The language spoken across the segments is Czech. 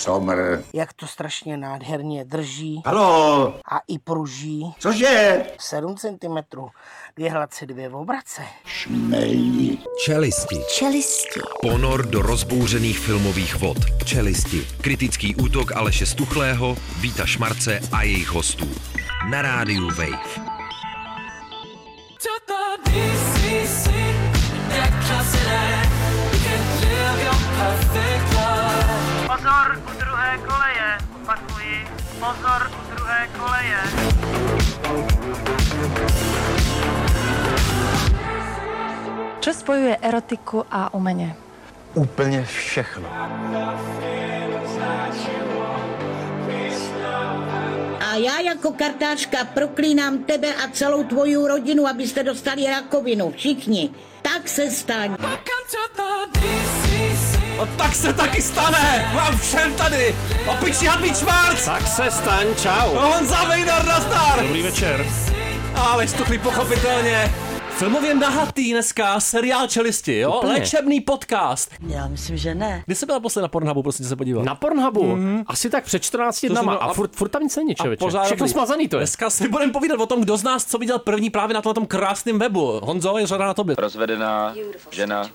Somr. Jak to strašně nádherně drží Halo, a i pruží. cože? 7 cm, dvě hladce, dvě obrace. Šmej. Čelisti. Čelisti. Ponor do rozbouřených filmových vod. Čelisti. Kritický útok Aleše Stuchlého, Víta Šmarce a jejich hostů. Na rádiu Wave. Pozor u druhé koleje. Čo spojuje erotiku a umenie? Úplně všechno. A já jako kartářka proklínám tebe a celou tvoji rodinu, abyste dostali rakovinu. Všichni. Tak se staň. A tak se taky stane! Vám všem tady! Opičí hadlí čvárc! Tak se staň, čau. Honza Vejdar, nazdar! Dobrý večer. Ale stuchlý pochopitelně. Filmově nahatý dneska, seriál Čelisti, jo? Úplně. Léčebný podcast. Já myslím, že ne. Kdy jsi byla posledně na Pornhubu, prosím tě se podívat? Na Pornhubu? Asi tak před 14 dnama. jsem- A furt, furt tam nic není, A člověče. pořád Všechno smazaný to je. Dneska si budeme povídat o tom, kdo z nás co viděl první právě na tom krásném webu. Honzo, je řada na tobě. Rozvedená žena,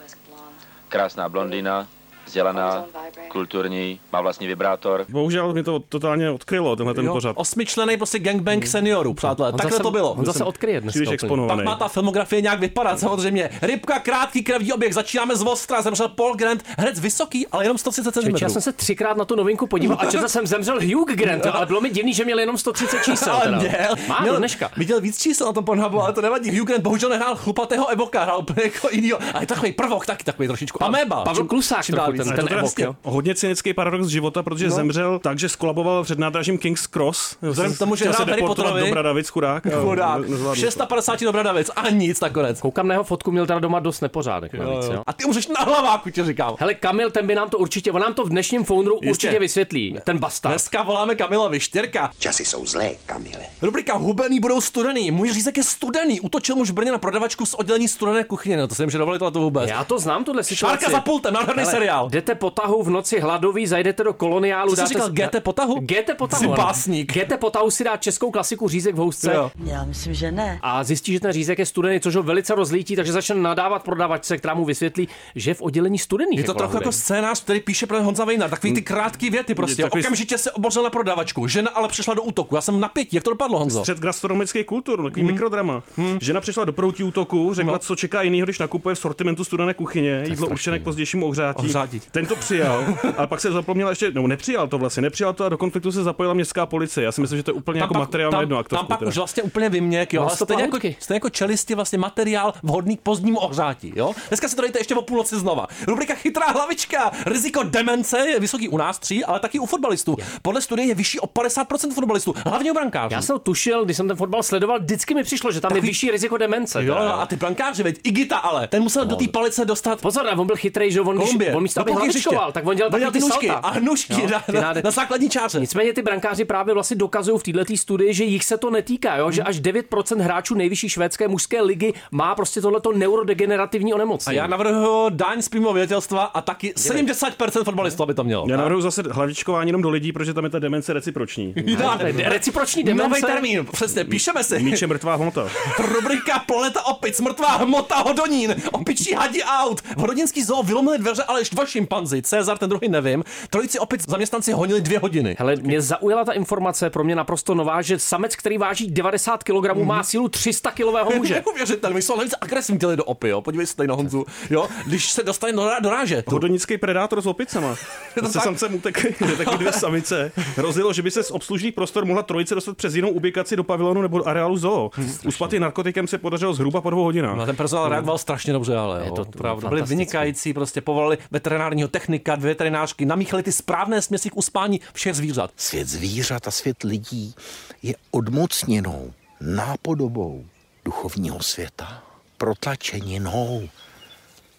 krásná blondýna, vzdělaná, kulturní, má vlastní vibrátor. Bohužel mě to totálně odkrylo, tenhle ten Jo, pořad. Osmičlený prostě gangbang seniorů, přátelé. On Takhle zase- to bylo. On zase odkryje dneska. Příliš exponovaný. Pak má ta filmografie nějak vypadat, samozřejmě. Rybka, krátký krevní oběh, začínáme z Ostra, zemřel Paul Grant, herec vysoký, ale jenom 130 cm. Já jsem se třikrát na tu novinku podíval a četl jsem zemřel Hugh Grant, ale bylo mi divný, že měl jenom 130 čísel. ale Teda. měl, Má měl, dneška. Viděl víc čísel na tom Pornhubu, ale to nevadí. Hugh Grant bohužel nehrál chlupatého Evoka, hrál úplně jako jinýho. Ale je takový prvok, taky takový trošičku. Ameba. Pavel Klusák čím dál. Ten- Je ten Evok, jo. Hodně cynický paradox života, protože no. zemřel tak, že skolaboval před nádražím King's Cross. Vzhledem k tomu, že hrál se Harry Potterovi. do Bradavic, chudák. a Chudák. ne- nezvládl to. 650 dobrá věc a nic nakonec. Koukám na jeho fotku, měl teda doma dost nepořádek navíc, jo. A ty umřeš na hlaváku, ti říkám. Hele, Kamil, ten by nám to určitě, on nám to v dnešním founru určitě vysvětlí. Ten bastard. Dneska voláme Kamilovi, čtyřka. Časy jsou zlé, Kamile. Rubrika Hubený budou studený. Můj řízek je studený. Utočil muž v Brně na prodavačku z oddělení studené kuchyně. No to jsem že dovolit to vůbec. Já to znám, tuhle situaci. Šárka za pultem, nádherný Hele, seriál. Jdete po tahu v noci hladový, zajdete do koloniálu. Co jsi dáte říkal, si- GT po tahu? GT po tahu. Jsi básník. GT po tahu si dá českou klasiku řízek v housce. Jo. Já myslím, že ne. A zjistí, že ten řízek je studený, což ho velice rozlítí, takže začne nadávat prodavačce, která mu vysvětlí, že je v oddělení studených. Je to trochu jako scénář, který píše pro Honza Vejnar. Takový ty krátké věty prostě. takový- Okamžitě se obořil na prodavačku. Žena ale přešla do útoku. Já jsem napětí. Jak to dopadlo, Honzo? Střed gastronomických kultur, takový Hmm. mikrodrama. Žena přišla do proutí útoku, řekla, co čeká jinýho, když nakupuje v sortimentu studené kuchyně, jídlo určené k pozdějšímu ohřátí. Ohřátí. Ten to přijal, ale pak se zapomněla ještě, no nepřijal to vlastně, nepřijal to a do konfliktu se zapojila městská policie. Já si myslím, že to je úplně jako materiál na jednu tam aktovku. pak teda. už vlastně úplně vyměk, jo. No, stop stejně jako, stejně jako čelisti vlastně materiál vhodný k pozdnímu ohřátí, jo. Dneska si to dejte ještě o půlnoci znova. Rubrika Chytrá hlavička. Riziko demence je vysoký u nás tří, ale taky u fotbalistů. Podle studie je vyšší o 50% fotbalistů, hlavně u brankářů. Já jsem tušil, když jsem ten fotbal sledoval, vždycky mi přišlo, že tam Takový- je vyšší riziko demence. Jo, teda, a ty brankáři, veď, Igita ale, ten musel do té palice dostat Pozor, a on byl chytrý, že on, když, on místo, Hřiště. hlavičkoval, tak on dělal takový ty nůžky salta. a nůžky Jo, na, ty na, na, základní čáře. Nicméně ty brankáři právě vlastně dokazují v této studii, že jich se to netýká, jo? že až 9% hráčů nejvyšší švédské mužské ligy má prostě tohleto neurodegenerativní A onemocnění. já navrhuji daň z přímého vědělstva a taky 70% fotbalistů, aby to mělo. Já navrhuji zase hlavičkování jenom do lidí, protože tam je ta demence reciproční. Reciproční demence. Nový termín, přesně, píšeme si. Míč je mrtvá hmota. Rubrika Planeta opic, mrtvá hmota hodonín, opičí hadi out. V hodinský zoo vylomili dveře, ale ještě dva šimpanzi, Cezar, ten druhý nevím. Trojici opic zaměstnanci honili dvě hodiny. Hele, mě zaujala ta informace, pro mě naprosto nová, že samec, který váží 90 kg, má sílu 300 kilového muže. Neuvěřitelný, jsou nejvíc agresivní těli do opy, jo. Podívej se tady na Honzu, jo. Když se dostane do, do ráže. tu. Hodonický predátor s opicama. to Se tak? samcem utekli, taky dvě samice. Hrozilo, že by se z obslužných prostor mohla trojice dostat přes jinou ubikaci do pavilonu nebo do areálu zoo. Uspaty narkotikem se podařilo zhruba po dvou hodinách. No, ten personál reagoval strašně dobře, ale je to opravdu. Byli vynikající, prostě povolali veterinárního technika, dvě veterinářky, namíchali ty správné směsi k uspání všech zvířat. Svět zvířat a svět lidí je odmocněnou, nápodobou duchovního světa, protlačeninou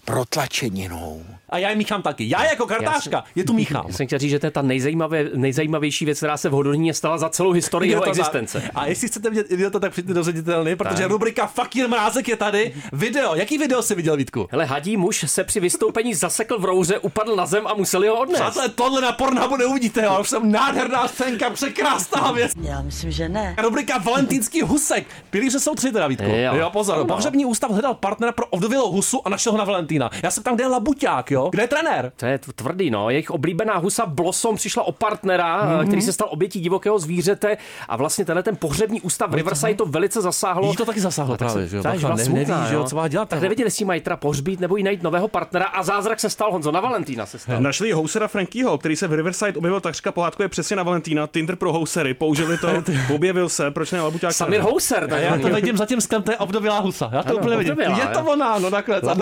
protlačeninou. A já je míchám taky. Já jako kartářka je tu míchám. Já jsem chtěl říct, že to je ta nejzajímavé, nejzajímavější věc, která se v Hodoníně stala za celou historii jeho to existence. za- A jestli chcete vidět idiota, tak přijďte do ředitelny, protože Tak. rubrika Fakir Mrázek je tady. Video. Jaký video jsi viděl, Vítku? Hele, hadí muž se při vystoupení zasekl v rouře, upadl na zem a museli ho odnést. Přátelé, tohle na Pornhubu neuvidíte, jo. Už jsem nádherná scénka, překrásná věc. Já myslím, že ne. Rubrika Valentýnský husek. Pilíře jsou tři teda, Vítku. Jo. Jo, pozor. Ano. Pohřební ústav hledal partnera pro ovdovělou husu a našel ho na Valentína. Já se tam, kde je Labuťák, jo? Kde je trenér? To je tvrdý, no. Jejich oblíbená husa Blossom přišla o partnera, Mhm. mm-hmm. který se stal obětí divokého zvířete a vlastně tenhle ten pohřební ústav v Riverside to velice zasáhlo. Jí to taky zasáhlo tak právě, že jo? Bacha, ne- smutná, neví, že jo, co má dělat. Tak nevěděli, jestli mají teda pohřbít nebo jí najít nového partnera a zázrak se stal Honzo na Valentína se stal. Našli housera Frankyho, který se v Riverside objevil takřka pohádkově přesně na Valentína, Tinder pro housery, použili to, objevil se, proč ne Labuťák? Samir Houser, A tak já to vidím za tím sklem, to je obdovělá husa. Já to Ano, úplně vidím. Je to ona, no takhle. A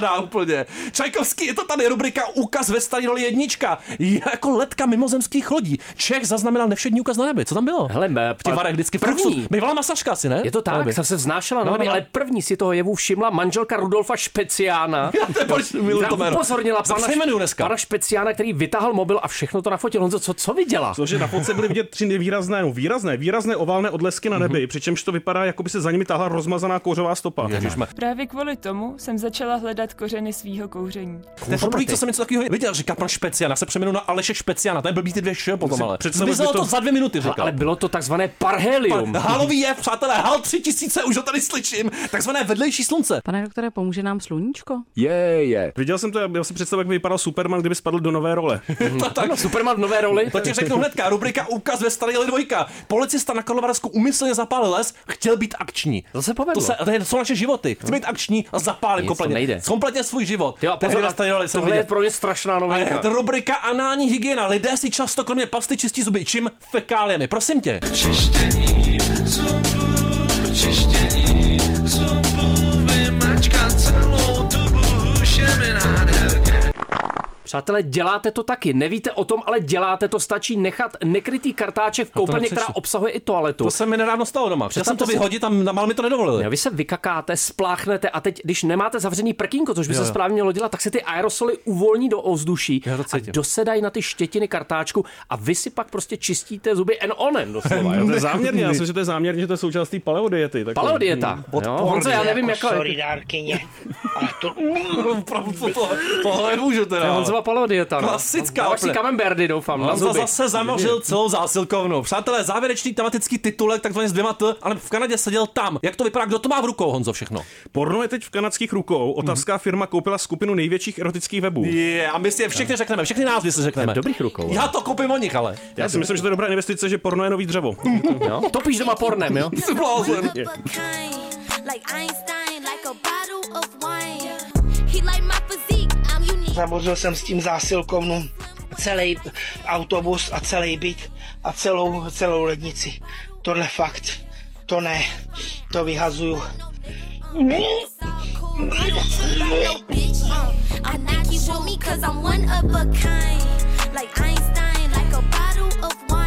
vypadá úplně. Čajkovský, je to tady rubrika Úkaz ve starý roli jednička. Je jako letka mimozemských lodí. Čech zaznamenal nevšední úkaz na nebi. Co tam bylo? Hele, me, v těch varech vždycky první. Bývala masažka asi, ne? Je to tak, ta se vznášela na No, nebi, no. ale první si toho jevu všimla manželka Rudolfa Špeciána. Já to proč to jméno. upozornila pana, dneska. pana Špeciána, který vytáhl mobil a všechno to nafotil. Honzo, co, co viděla? Cože na fotce byly vidět tři nevýrazné, no výrazné, výrazné oválné odlesky na nebi, přičemž to vypadá, jako by se za nimi táhla rozmazaná kouřová stopa. Právě kvůli tomu jsem začala hledat kořeny svýho kouření. To je poprvé, co jsem něco takového viděl. Říká pan Špeciana, se přeměnul na Aleše Špeciana. Ten byl být ty dvě š potom, ale. Zmizelo by to to- za dvě minuty, říkal. Ale bylo to takzvané parhelium. Halový je, přátelé, hal 3000, už ho tady slyším. Takzvané vedlejší slunce. Pane doktore, pomůže nám sluníčko? Je, je. Viděl jsem to, já si představuji, jak by vypadal Superman, kdyby spadl do nové role. to tak. Ano, Superman v nové roli. To ti řeknu hnedka, rubrika Úkaz ve staré dvojka. Policista na Karlovarsku umyslně zapálil les, chtěl být akční. To se povedlo. To, se, to je- jsou naše životy. Chci být akční a zapálím Nic to kompletně. Kompletně svůj život. Jo, pozor, na staré roli jsem tohle je pro ně strašná A je novinka. to rubrika anální hygiena. Lidé si často kromě pasty čistí zuby. Čím? Fekáliemi. Prosím tě. Čištění zubu, čištění zubu, vymačkat celou Přátelé, děláte to taky. Nevíte o tom, ale děláte to. Stačí nechat nekrytý kartáček v koupelně, která obsahuje i toaletu. To se mi nedávno stalo doma. Chtěl jsem to si- vyhodit a na mal mi to nedovolili. Jo, vy se vykakáte, spláchnete a teď, když nemáte zavřený prkínko, což by Jo, se správně mělo dělat, tak se ty aerosoly uvolní do ovzduší Já a dosedají na ty štětiny kartáčku a vy si pak prostě čistíte zuby en onem doslova. jo. To je záměrně, já myslím, že to je záměrně, že to je součást té paleodiety. Tak Paleodieta. Jo, Honzo, já nevím, jako jako... solidárkyně. Ale to... Tohle můžu To je Honzova palodieta. No. Klasická Dáváš si úplně. kamemberdy, doufám, Honza zuby. zase zamořil celou zásilkovnu. Přátelé, závěrečný tematický titulek, takzvaně s dvěma T, ale v Kanadě seděl tam. Jak to vypadá, kdo to má v rukou, Honzo, všechno? Porno je teď v kanadských rukou. Otavská firma koupila skupinu největších erotických webů. Je, a my si je všechny řekneme, všechny názvy si řekneme. Dobrých rukou. Já to koupím od nich, ale. Já si myslím, že to je dobrá investice, že porno je nový dřevo. Jo? Topíš doma pornem, jo? Jsi blázen. Like Einstein, like a bottle of wine. He like my. Zabořil jsem s tím zásilkovnu celý autobus a celý byt a celou, celou lednici. Tohle fakt, to ne, to vyhazuju. No. Like Einstein, like a bottle of wine.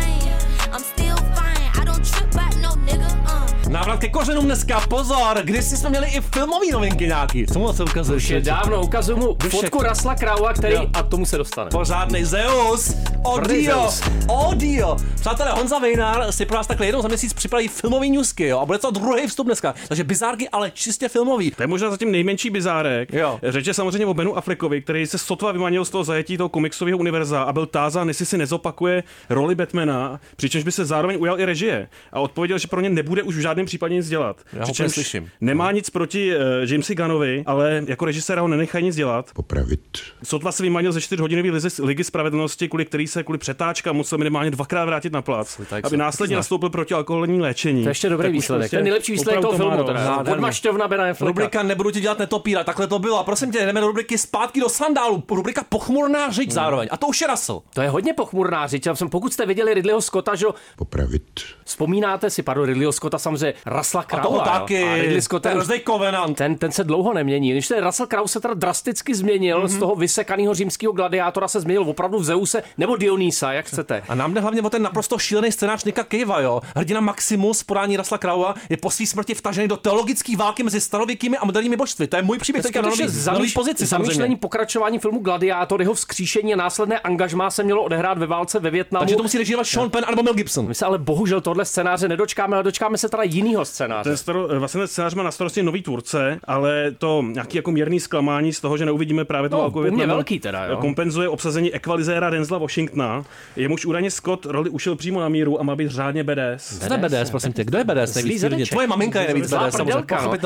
Návrat ke kořenům dneska, pozor, když jsme měli i filmové novinky nějaký. Co mu se ukazuje? Už je dávno, ukazuju mu fotku Rasla Kraua, který, Jo. a tomu se dostane. Pořádný Zeus, Odio. Odio. Přátelé, Honza Vejnár si pro vás takhle jednou za měsíc připraví filmový newsky, jo, a bude to druhý vstup dneska. Takže bizárky, ale čistě filmový. To je možná zatím nejmenší bizárek. Jo. Řeč je samozřejmě o Benu Affleckovi, který se sotva vymanil z toho zajetí toho komiksového univerza a byl tázán, jestli si nezopakuje roli Batmana, přičemž by se zároveň ujal i režie. A odpověděl, že pro ně nebude už v žádném případě nic dělat. Já ho Přičemž úplně slyším. Nemá nic proti uh, Jamesi Gunnovi, ale jako režiséra ho nenechají nic dělat. Popravit. Sotva se vymanil ze čtyřhodinové ligy, ligy spravedlnosti, kvůli který se kvůli přetáčkám musel minimálně dvakrát vrátit na plac, tak aby následně nastoupil proti alkoholní léčení. To je ještě dobrý Tak výsledek. prostě to je nejlepší výsledek toho filmu. dost. Teda. Nádherný. Odmašťovna Bena. Rubrika Nebudu ti dělat netopíra, takhle to bylo. A prosím tě, jdeme do rubriky Zpátky do sandálu. Rubrika Pochmurná řeč zároveň. A to už je Russell. To je hodně pochmurná řeč. Já jsem, pokud jste viděli Ridleyho Scotta, že jo, Popravit. vzpomínáte si, pardon, Ridleyho Scotta samozřejmě, Russella A toho Crowe'a, jo. taky. A Ridley Scott, ten, Covenant. ten, ten, se dlouho nemění. Když ten Russell Crowe se teda drasticky změnil, Mhm. mm-hmm. z toho vysekaného římského gladiátora se změnil opravdu v Zeuse nebo Dionýsa, jak chcete. A nám jde hlavně o ten naprosto šílený scénář Nika Cavea, jo. Hrdina Maximus podání Rasla Kraua je po svý smrti vtažený do teologické války mezi starověkými a moderními božstvy. To je můj příběh teďka na nový, nový pozici zamýšlení pokračování filmu Gladiátor, jeho vzkříšení a následné angažmá se mělo odehrát ve válce ve Větnamu. Takže to musí režírovat Sean Penn nebo Mel Gibson. My se ale bohužel tohle scénáře nedočkáme, ale dočkáme se teda jinýho scénáře. Ten staro, vlastně ten scénář má na starosti nový tvůrce, ale to nějaký jako mírný zklamání z toho, že neuvidíme právě to No, válku velký teda, jo. kompenzuje obsazení ekvalizéra Denzla Washingtona. Jemuž údajně Scott roli ušil přímo na míru a má být řádně BDS. Co to je BDS, prosím tě? Kdo je BDS nejvíc? Tvoje maminka je nejvíc BDS, samozřejmě,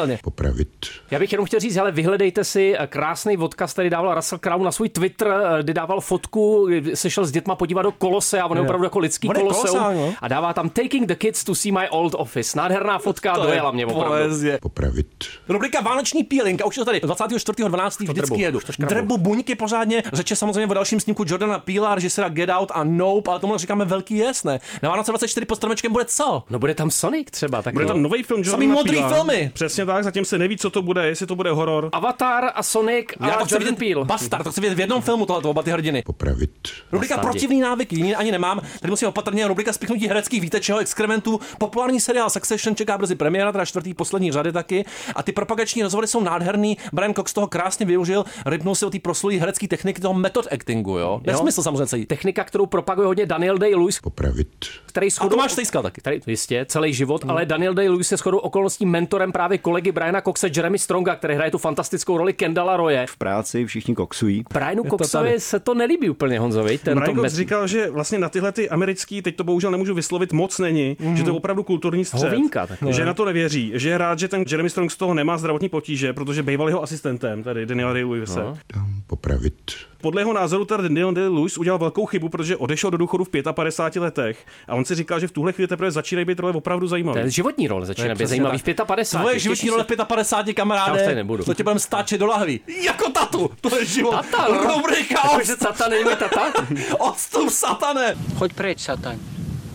no. Popravit. Já bych jenom chtěl říct, ale vyhledejte si krásný odkaz, který dával Russell Crowe na svůj Twitter, kdy dával fotku, se šel s dětma podívat do kolose a on je opravdu jako lidský koloseum kolosál, no. a dává tam Taking the kids to see my old office. Nádherná fotka, To je dojela mě opravdu. poezie. Popravit. Rubrika Vánoční peeling, a už je to tady 24.12. vždycky drbu, jedu. Drbu buňky pořádně, řeče samozřejmě o dalším snímku Jordana Peela, režiséra Get Out a Nope, ale tomu říkáme velký jasné. Na Vánoce 24 pod stromečkem bude co? No bude tam Sonic třeba. Tak Bude no. tam nový film Samý Jordana modrý Peela. filmy. Přesně tak, zatím se neví, co to bude, jestli to bude horor. Avatar a Sonic a Já to chci Jordan vidět, Peele. Bastard, to chci vidět v jednom filmu tohle, oba ty hrdiny. Popravit. Rubrika Bastardi. protivný návyky, jiný ani nemám. Tady musím opatrně, rubrika spiknutí hereckých výtečeho exkrementů. Populární seriál Succession čeká brzy premiéra, teda čtvrtý poslední řady taky. A ty propagační rozhovory jsou nádherný. Brian Cox toho krásně využil, rypnul si o té proslulý herecké techniky toho method actingu, jo. Nesmysl samozřejmě celý. Technika, kterou propaguje hodně Daniel Day-Lewis, Popravit. který A shodou... to máš stejskal taky. Tady, jistě, celý život, ale Daniel Day-Lewis je shodou okolností mentorem právě kolegy Briana Coxe, Jeremy Stronga, který hraje tu fantastickou roli Kendala Roye. V práci všichni koksují. Brianu to Coxovi se to nelíbí úplně, Honzovi. Tento Brian Cox met- říkal, že vlastně na tyhle ty americký, teď to bohužel nemůžu vyslovit, moc není, že to je opravdu kulturní střed. Hovínka, tak. že na to nevěří, že je rád, že ten Jeremy Strong z toho nemá zdravotní potíže, protože býval jeho asistentem, tady Daniel Day-Lewise. No. Popravit. Podle jeho názoru tady Daniel Day-Lewis udělal velkou chybu, protože odešel do důchodu v 55 letech a on si říkal, že v tuhle chvíli teprve začínají být role opravdu To zajímavé. je životní role, začíná být zajímavý tak. v 55. Tvoje životní role v 55 Já už kamaráde. nebudu. To tě budeme stáčet do lahví. Jako tatu, to je život. Tata, no. Rubrika Jakože tata není tata? Odstup satane. Choď preč, sataň.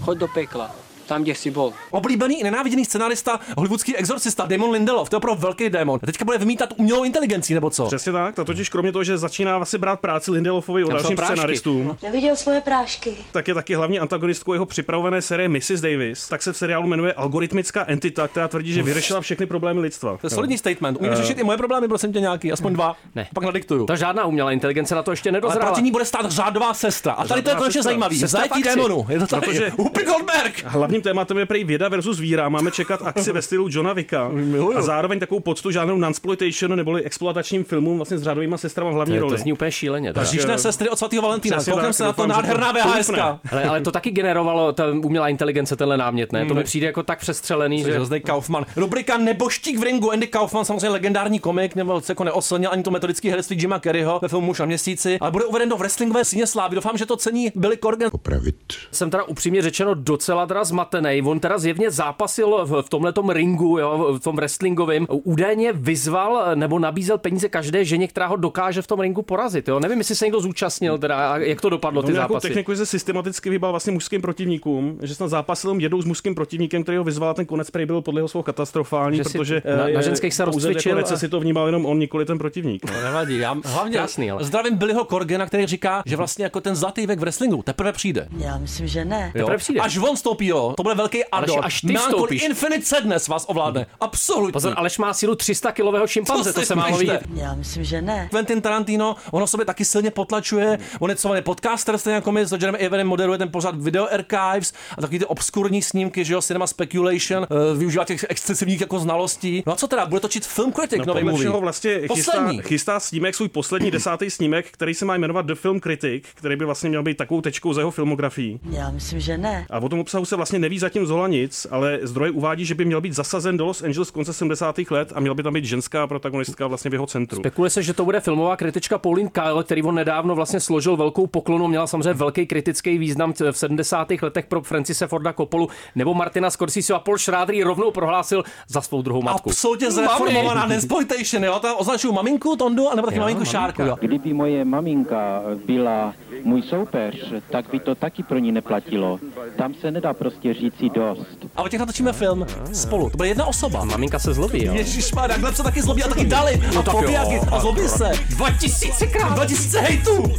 Choď do pekla. Tam, kde jsi bol. Oblíbený i nenáviděný scenárista, hollywoodský exorcista Damon Lindelof, to je opravdu velký démon. A teďka bude vymítat umělou inteligencí, nebo co? Přesně tak, to totiž kromě toho, že začíná vlastně brát práci Lindelofovi o Tam jsou dalším scenaristům, Neviděl svoje prášky. tak je taky hlavní antagonistkou jeho připravené série Mrs. Davis, tak se v seriálu jmenuje algoritmická entita, která tvrdí, že vyřešila všechny problémy lidstva. To je solidní statement. Umíš Eh. řešit i moje problémy, prosím tě nějaký, aspoň dva. Ne. Pak nadiktuju. Ta žádná umělá inteligence na to ještě Ale nedozrála. proti ní bude stát řádová sestra. A tady to je konečně zajímavý. Zajetí démonu. Je to tady. Protože- Goldberg. Hlavním tématem je prý věda versus víra. Máme čekat akci ve stylu Johna Vicka a zároveň takovou poctu žádnou nunsploitation neboli exploatačním filmům vlastně s řádovýma sestrama v hlavní To, je- roli. to zní úplně šíleně. Říšné sestry od svatého Valentína. Koukám tak, se na to nádherná VHS. Ale, ale to taky generovalo ta umělá inteligence, tenhle námět, ne? To mi přijde jako tak přestřelený, že... Že Kaufman. Rubrika Neboštík v ringu. Andy Kaufman, samozřejmě legendární komik, nebo se jako neoslnil ani to metodické herectví Jima Kerryho ve filmu Muž na měsíci, ale bude uveden do wrestlingové síně slávy. Doufám, že to cení Billy Corgan. Popravit. Jsem teda upřímně řečeno docela teda zmatený. On teda zjevně zápasil v, tomhletom ringu, jo, v tom wrestlingovém. Údajně vyzval nebo nabízel peníze každé ženě, která ho dokáže v tom ringu porazit. Jo. Nevím, jestli se někdo zúčastnil, teda, jak to dopadlo, On ty zápasy. techniku, se systematicky vybal vlastně mužským protivníkům, že snad zápasil jednou s mužským protivníkem, který ho vyzval, a ten konec prej byl podle jeho svou katastrofální, Že protože na- eh, na ženských se pouze rozcvičil Jako a- si to vnímal jenom on, nikoli ten protivník. To nevadí. Já hlavně Krásný, ale. zdravím Billyho Corgana, který říká, že vlastně jako ten zlatý věk v wrestlingu teprve přijde. Já myslím, že ne. Jo? Teprve přijde. Až on stoupí, jo. To bude velký ador. až ty vstoupíš. Infinite Sadness vás ovládne. Absolutně. Pozor, Aleš má sílu 300 kilového šimpanze, Co to se málo vidět. Já myslím, že ne. Quentin Tarantino, ono sobě taky silně potlačuje, on je co on je podcaster, stejně jako my s Rogerem Evanem moderuje ten pořad Video Archives a taky ty obskurní snímky, že jo, Cinema Speculation, uh, využívá těch excesivních jako znalostí. No a co teda, bude točit Film Critic, No, nový movie. vlastně chystá, Poslední. chystá snímek, svůj poslední desátý snímek, který se má jmenovat The Film Critic, který by vlastně měl být takovou tečkou za jeho filmografií. Já myslím, že ne. A o tom obsahu se vlastně neví zatím zola nic, ale zdroje uvádí, že by měl být zasazen do Los Angeles konce 70. let a měl by tam být ženská protagonistka vlastně v jeho centru. Spekuluje se, že to bude filmová kritička Pauline Kael, který on nedávno vlastně složil velkou poklonu, měla samozřejmě velký kritický význam v 70. letech pro Francise Forda Coppolu nebo Martina Scorsese a Paul Schrader ji rovnou prohlásil za svou druhou matku. Absolutně zreformovaná Nesploitation, jo, tam označuju maminku Tondu, anebo taky Jo, maminku maminka. Šárku, jo. Kdyby moje maminka byla můj soupeř, tak by to taky pro ní neplatilo. Tam se nedá prostě prostě říci dost. A o těch natočíme film spolu. To bude jedna osoba. Maminka se zlobí, jo. Ježíš má, takhle se taky zlobí a taky dali. No a tak a tak zlobí se. 2000 krát. 2000 hejtů.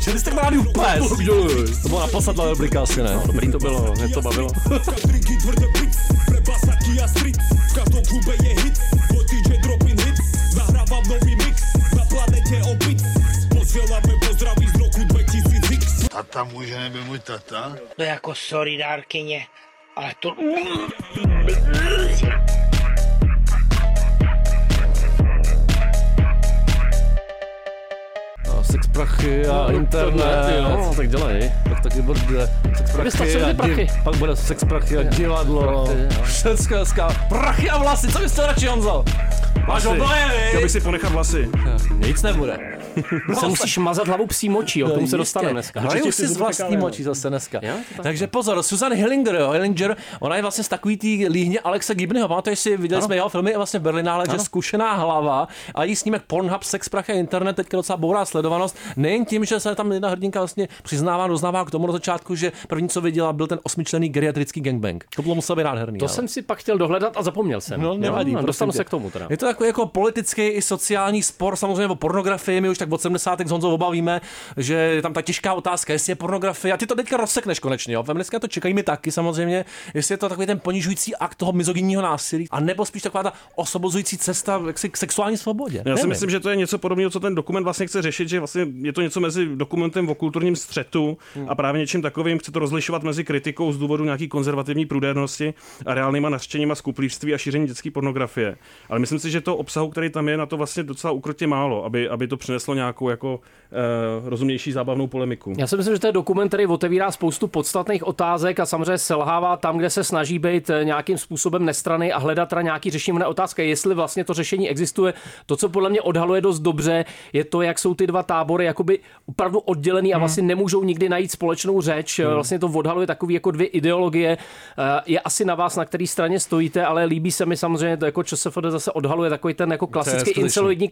Čili jste rádiu pes. To bylo naposled na rubrika asi ne. Dobrý to bylo, mě to bavilo. Tata může nebyl můj tata? No jako sorry, dárkyně, ale to... sex prachy a No, internet. tohle, jo. No, tak dělej. Tak taky bude sex prachy, a prachy. di- pak bude sex prachy a divadlo. Všecko dneska. Prachy a vlasy, co bys chtěl radši, Honzo? Máš oboje, vy? bych si ponechat vlasy. Nic nebude. Se musíš mazat hlavu psí močí, jo, k tomu se dostaneme dneska. Hraju si z vlastní močí zase dneska. Jo, tak. Takže pozor, Susan Hillinger, jo, Hillinger, ona je vlastně z takový tý líhně Alexa Gibneyho. Pamatuješ si, viděli Ano. jsme jeho filmy vlastně v Berlinále, že zkušená hlava a jí snímek Pornhub, sex, prach a internet, teďka docela bourá sledovanost. Nejen tím, že se tam jedna hrdinka vlastně přiznává, doznává k tomu na začátku, že první, co viděla, byl ten osmičlený geriatrický gangbang. To bylo muselo být nádherný. To ale. jsem si pak chtěl dohledat a zapomněl jsem. No, nevadí. Jo, prosím dostanu tě. se k tomu teda. Je to takový jako politický i sociální spor, samozřejmě o pornografii. My už tak od 70. s Honzou obavíme, že je tam ta těžká otázka, jestli je pornografie. A ty to teďka rozsekneš konečně. Jo? Feministka to čekají mi taky samozřejmě, jestli je to takový ten ponižující akt toho mizogyního násilí, a nebo spíš taková ta osobozující cesta jaksi k sexuální svobodě. Já si Nevím. myslím, že to je něco podobného, co ten dokument vlastně chce řešit, že vlastně je to něco mezi dokumentem o kulturním střetu Hmm. a právě něčím takovým. Chce to rozlišovat mezi kritikou z důvodu nějaký konzervativní prudérnosti a reálnýma nařčeníma z kuplířství a šíření dětské pornografie. Ale myslím si, že to obsahu, který tam je, na to vlastně docela ukrutně málo, aby, aby to přineslo nějakou jako uh, rozumnější zábavnou polemiku. Já si myslím, že to je dokument, který otevírá spoustu podstatných otázek a samozřejmě selhává tam, kde se snaží být eh, nějakým způsobem nestrany a hledat teda nějaký řešení. Ona otázka je, jestli vlastně to řešení existuje. To, co podle mě odhaluje dost dobře, je to, jak jsou ty dva tábory jakoby opravdu oddělený a vlastně nemůžou nikdy najít společnou řeč. Hmm. Vlastně to odhaluje takový jako dvě ideologie. Eh, Je asi na vás, na který straně stojíte, ale líbí se mi samozřejmě, to jako ČSFD zase odhaluje takový ten jako klasický inceloidní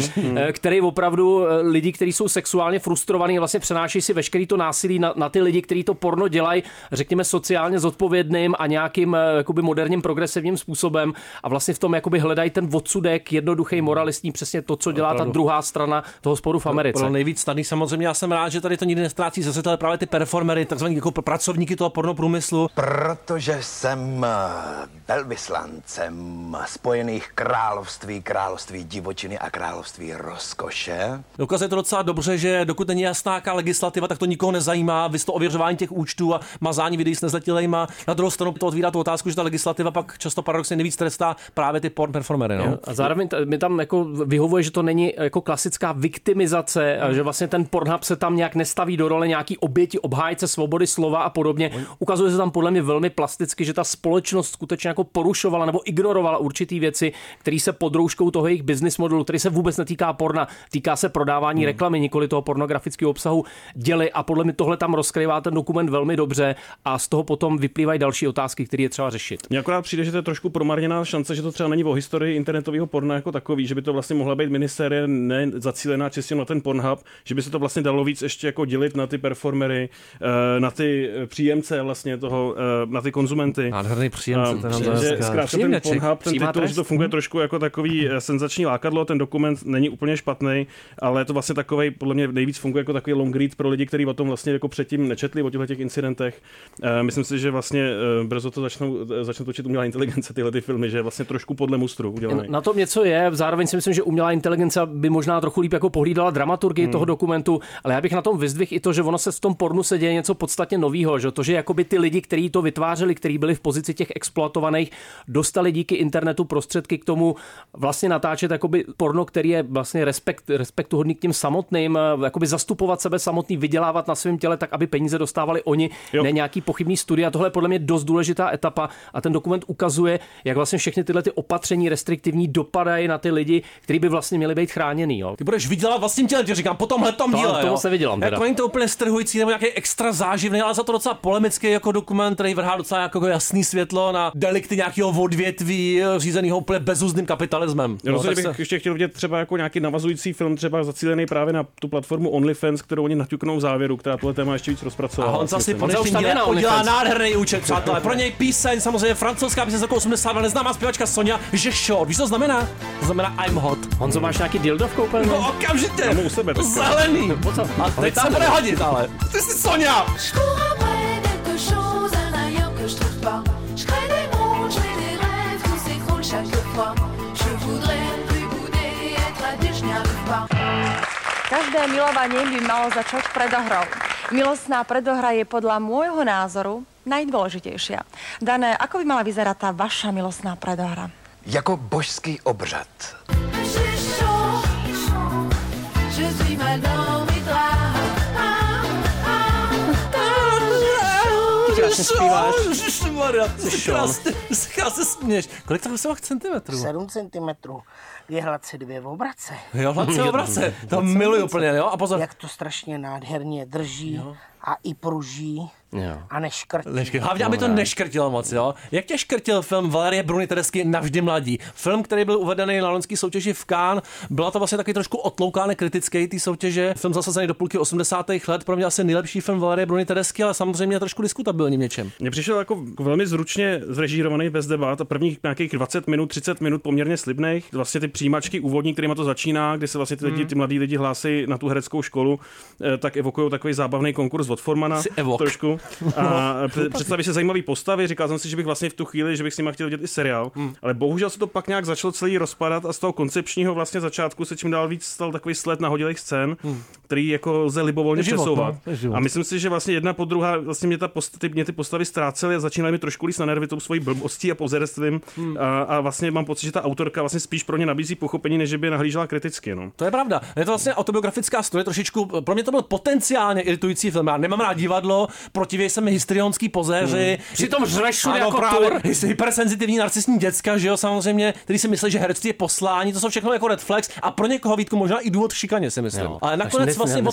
skutečný. eh, který opravdu eh, lidi, kteří jsou sexuálně frustrovaní, vlastně přenášejí si veškerý to násilí na, na ty lidi, kteří to porno dělají, řekněme sociálně zodpovědným a nějakým jakoby moderním progresivním způsobem a vlastně v tom jakoby hledají ten odsudek, jednoduchý moralistní, přesně to, co dělá ta druhá strana toho sporu v Americe. Pro nejvíc snadný samozřejmě. Já jsem rád, že tady to nikdy nestrácí ze zřetele právě ty performery, takzvaní jako pracovníky toho pornoprůmyslu. Protože jsem eh, velvyslancem Spojených království, království divočiny a království rozkoše. Ukazuje to docela dobře, že dokud není jasná jaká legislativa, tak to nikoho nezajímá. Vy to ověřování těch účtů a mazání videí s nezletilejma. Na druhou stranu to otvírá tu otázku, že ta legislativa pak často paradoxně nejvíc trestá právě ty porn performery. No? Jo, A zároveň t- mi tam jako vyhovuje, že to není jako klasická viktimizace, a že vlastně ten Pornhub se tam nějak nestaví do role nějaký oběti, obhájce svobody slova a podobně. Ukazuje se tam podle mě velmi plasticky, že ta společnost skutečně jako porušovala nebo ignorovala určitý věci, které se pod rouškou toho jejich business modelu, který se vůbec netýká porna, týká se prodávání Hmm. reklamy, nikoli toho pornografického obsahu, děli a podle mě tohle tam rozkrývá ten dokument velmi dobře a z toho potom vyplývají další otázky, které je třeba řešit. Mně akorát přijde, že to je trošku promarněná šance, že to třeba není o historii internetového porna jako takový, že by to vlastně mohla být minisérie ne zacílená čistě na ten Pornhub, že by se to vlastně dalo víc ještě jako dělit na ty performery, eh, na ty příjemce vlastně toho, eh, na ty konzumenty. Nádherný příjemce, A, ten že- zkrátka ten. Pornhub, ten titul, že to funguje Mhm. trošku jako takový eh, senzační lákadlo, ten dokument není úplně špatný, ale je to vlastně takový, podle mě nejvíc funguje jako takový long read pro lidi, kteří o tom vlastně jako předtím nečetli, o těchto těch incidentech. Eh, Myslím si, že vlastně eh, brzo to začnou, eh, začnou točit umělá inteligence, tyhle ty filmy, že je vlastně trošku podle mustru udělaný. Na tom něco je, zároveň si myslím, že umělá inteligence by možná trochu líp jako pohlídala dramaturgii Hmm. toho dokumentu, ale já bych na tom vyzdvihl i to, že ono se v tom pornu se děje něco podstatně nového, že to, že jakoby ty lidi, kteří to vytvářeli, kteří byli v pozici těch exploatovaných, dostali díky internetu prostředky k tomu vlastně natáčet jakoby porno, který je vlastně respekt, respektuhodný k těm samotným, jakoby zastupovat sebe samotný, vydělávat na svém těle tak, aby peníze dostávali oni, jo. ne nějaký pochybný studia. Tohle je podle mě dost důležitá etapa a ten dokument ukazuje, jak vlastně všechny tyhle ty opatření restriktivní dopadají na ty lidi, kteří by vlastně měli být chráněný. Jo. Ty budeš vydělat vlastním tělem, ti říkám, po tomhle tom To- díle. tomu jo. se vydělám teda. Jako není to úplně strhující nebo nějaký extra záživný, ale za to docela polemický jako dokument, který vrhá docela jako jasný světlo na delikty nějakého odvětví řízeného úplně bezúzným kapitalismem. Já rozhodně bych se- ještě chtěl vidět třeba jako nějaký navazující film třeba zacílený právě na tu platformu OnlyFans, kterou oni naťuknou v závěru, která tohle téma ještě víc A rozpracovala. on si myslím. po dnešním díle udělá nádherný účet, přátelé. Pro něj píseň, samozřejmě francouzská píseň z roku 80, neznámá zpěvačka Sonja, že short. Víš, co to znamená? To znamená I'm hot. Honzo, máš nějaký dildo v koupelně? No okamžitě. Mám u sebe teďka. Zelený. A teď se bude hodit, ale. Ty jsi Sonja. Je cours après quelque chose à l'ailleurs que je trouve pas. Je crée des mondes, je fais des rêves, tout s'écroule chaque fois. Je voudrais plus bouder, être adulte, je n'y arrive pas. Každé milovanie by malo začať predohrou. Milostná predohra je podľa môjho názoru najdôležitejšia. Dané, ako by mala vyzerať tá vaša milostná predohra? Jako božský obřad. Zpíváš. Ježišmarja, ty krásně, se krásně směš. Kolik tam máš centimetrů? 7 cm. Je hladce dvě v obrace. Jo, hladce obrace. To miluji úplně, jo. A pozor. Jak to strašně nádherně drží a i pruží Jo. a neškrtí. Neškrt. Hlavně, aby to neškrtilo moc, jo. Jak tě škrtil film Valerie Bruny Teresky Navždy mladí? Film, který byl uvedený na loňský soutěži v Cannes. Byla to vlastně taky trošku otloukáne kritické té soutěže. Film zasazený do půlky 80. let. Pro mě asi nejlepší film Valerie Bruny Teresky, ale samozřejmě trošku diskutabilní v něčem. Mně přišel jako velmi zručně zrežírovaný bez debat a prvních nějakých 20 minut, 30 minut poměrně slibných. Vlastně ty přijímačky úvodní, kterýma to začíná, kdy se vlastně ty, lidi, Hmm. ty mladí lidi hlásí na tu hereckou školu, eh, tak evokují takový zábavný konkurs od Formana. Trošku. A pře- představí se zajímavý postavy. Říkal jsem si, že bych vlastně v tu chvíli, že bych s nima chtěl dělat i seriál. Hmm. Ale bohužel se to pak nějak začalo celý rozpadat a z toho koncepčního vlastně začátku se čím dál víc stal takový sled nahodilých scén, který jako lze libovolně život, přesouvat. no. A myslím si, že vlastně jedna po druhá vlastně mě, ta post, ty, mě ty postavy ztrácely a začínaly mi trošku líst na nervy tou svojí blbostí a pozerstvím. Hmm. A, a, vlastně mám pocit, že ta autorka vlastně spíš pro ně nabízí pochopení, než že by je nahlížela kriticky. No. To je pravda. Je to vlastně autobiografická studie, trošičku, pro mě to byl potenciálně iritující film. Já nemám rád divadlo, protivě jsem mi histrionský pozéři. Hmm. Přitom všude Ano, jako právě, tur. Hypersenzitivní narcisní děcka, že jo, samozřejmě, který si myslí, že herectví je poslání, to jsou všechno jako red flags a pro někoho Vítku možná i důvod k šikaně, si myslím. Jo. Ale nakonec nes- vlastně o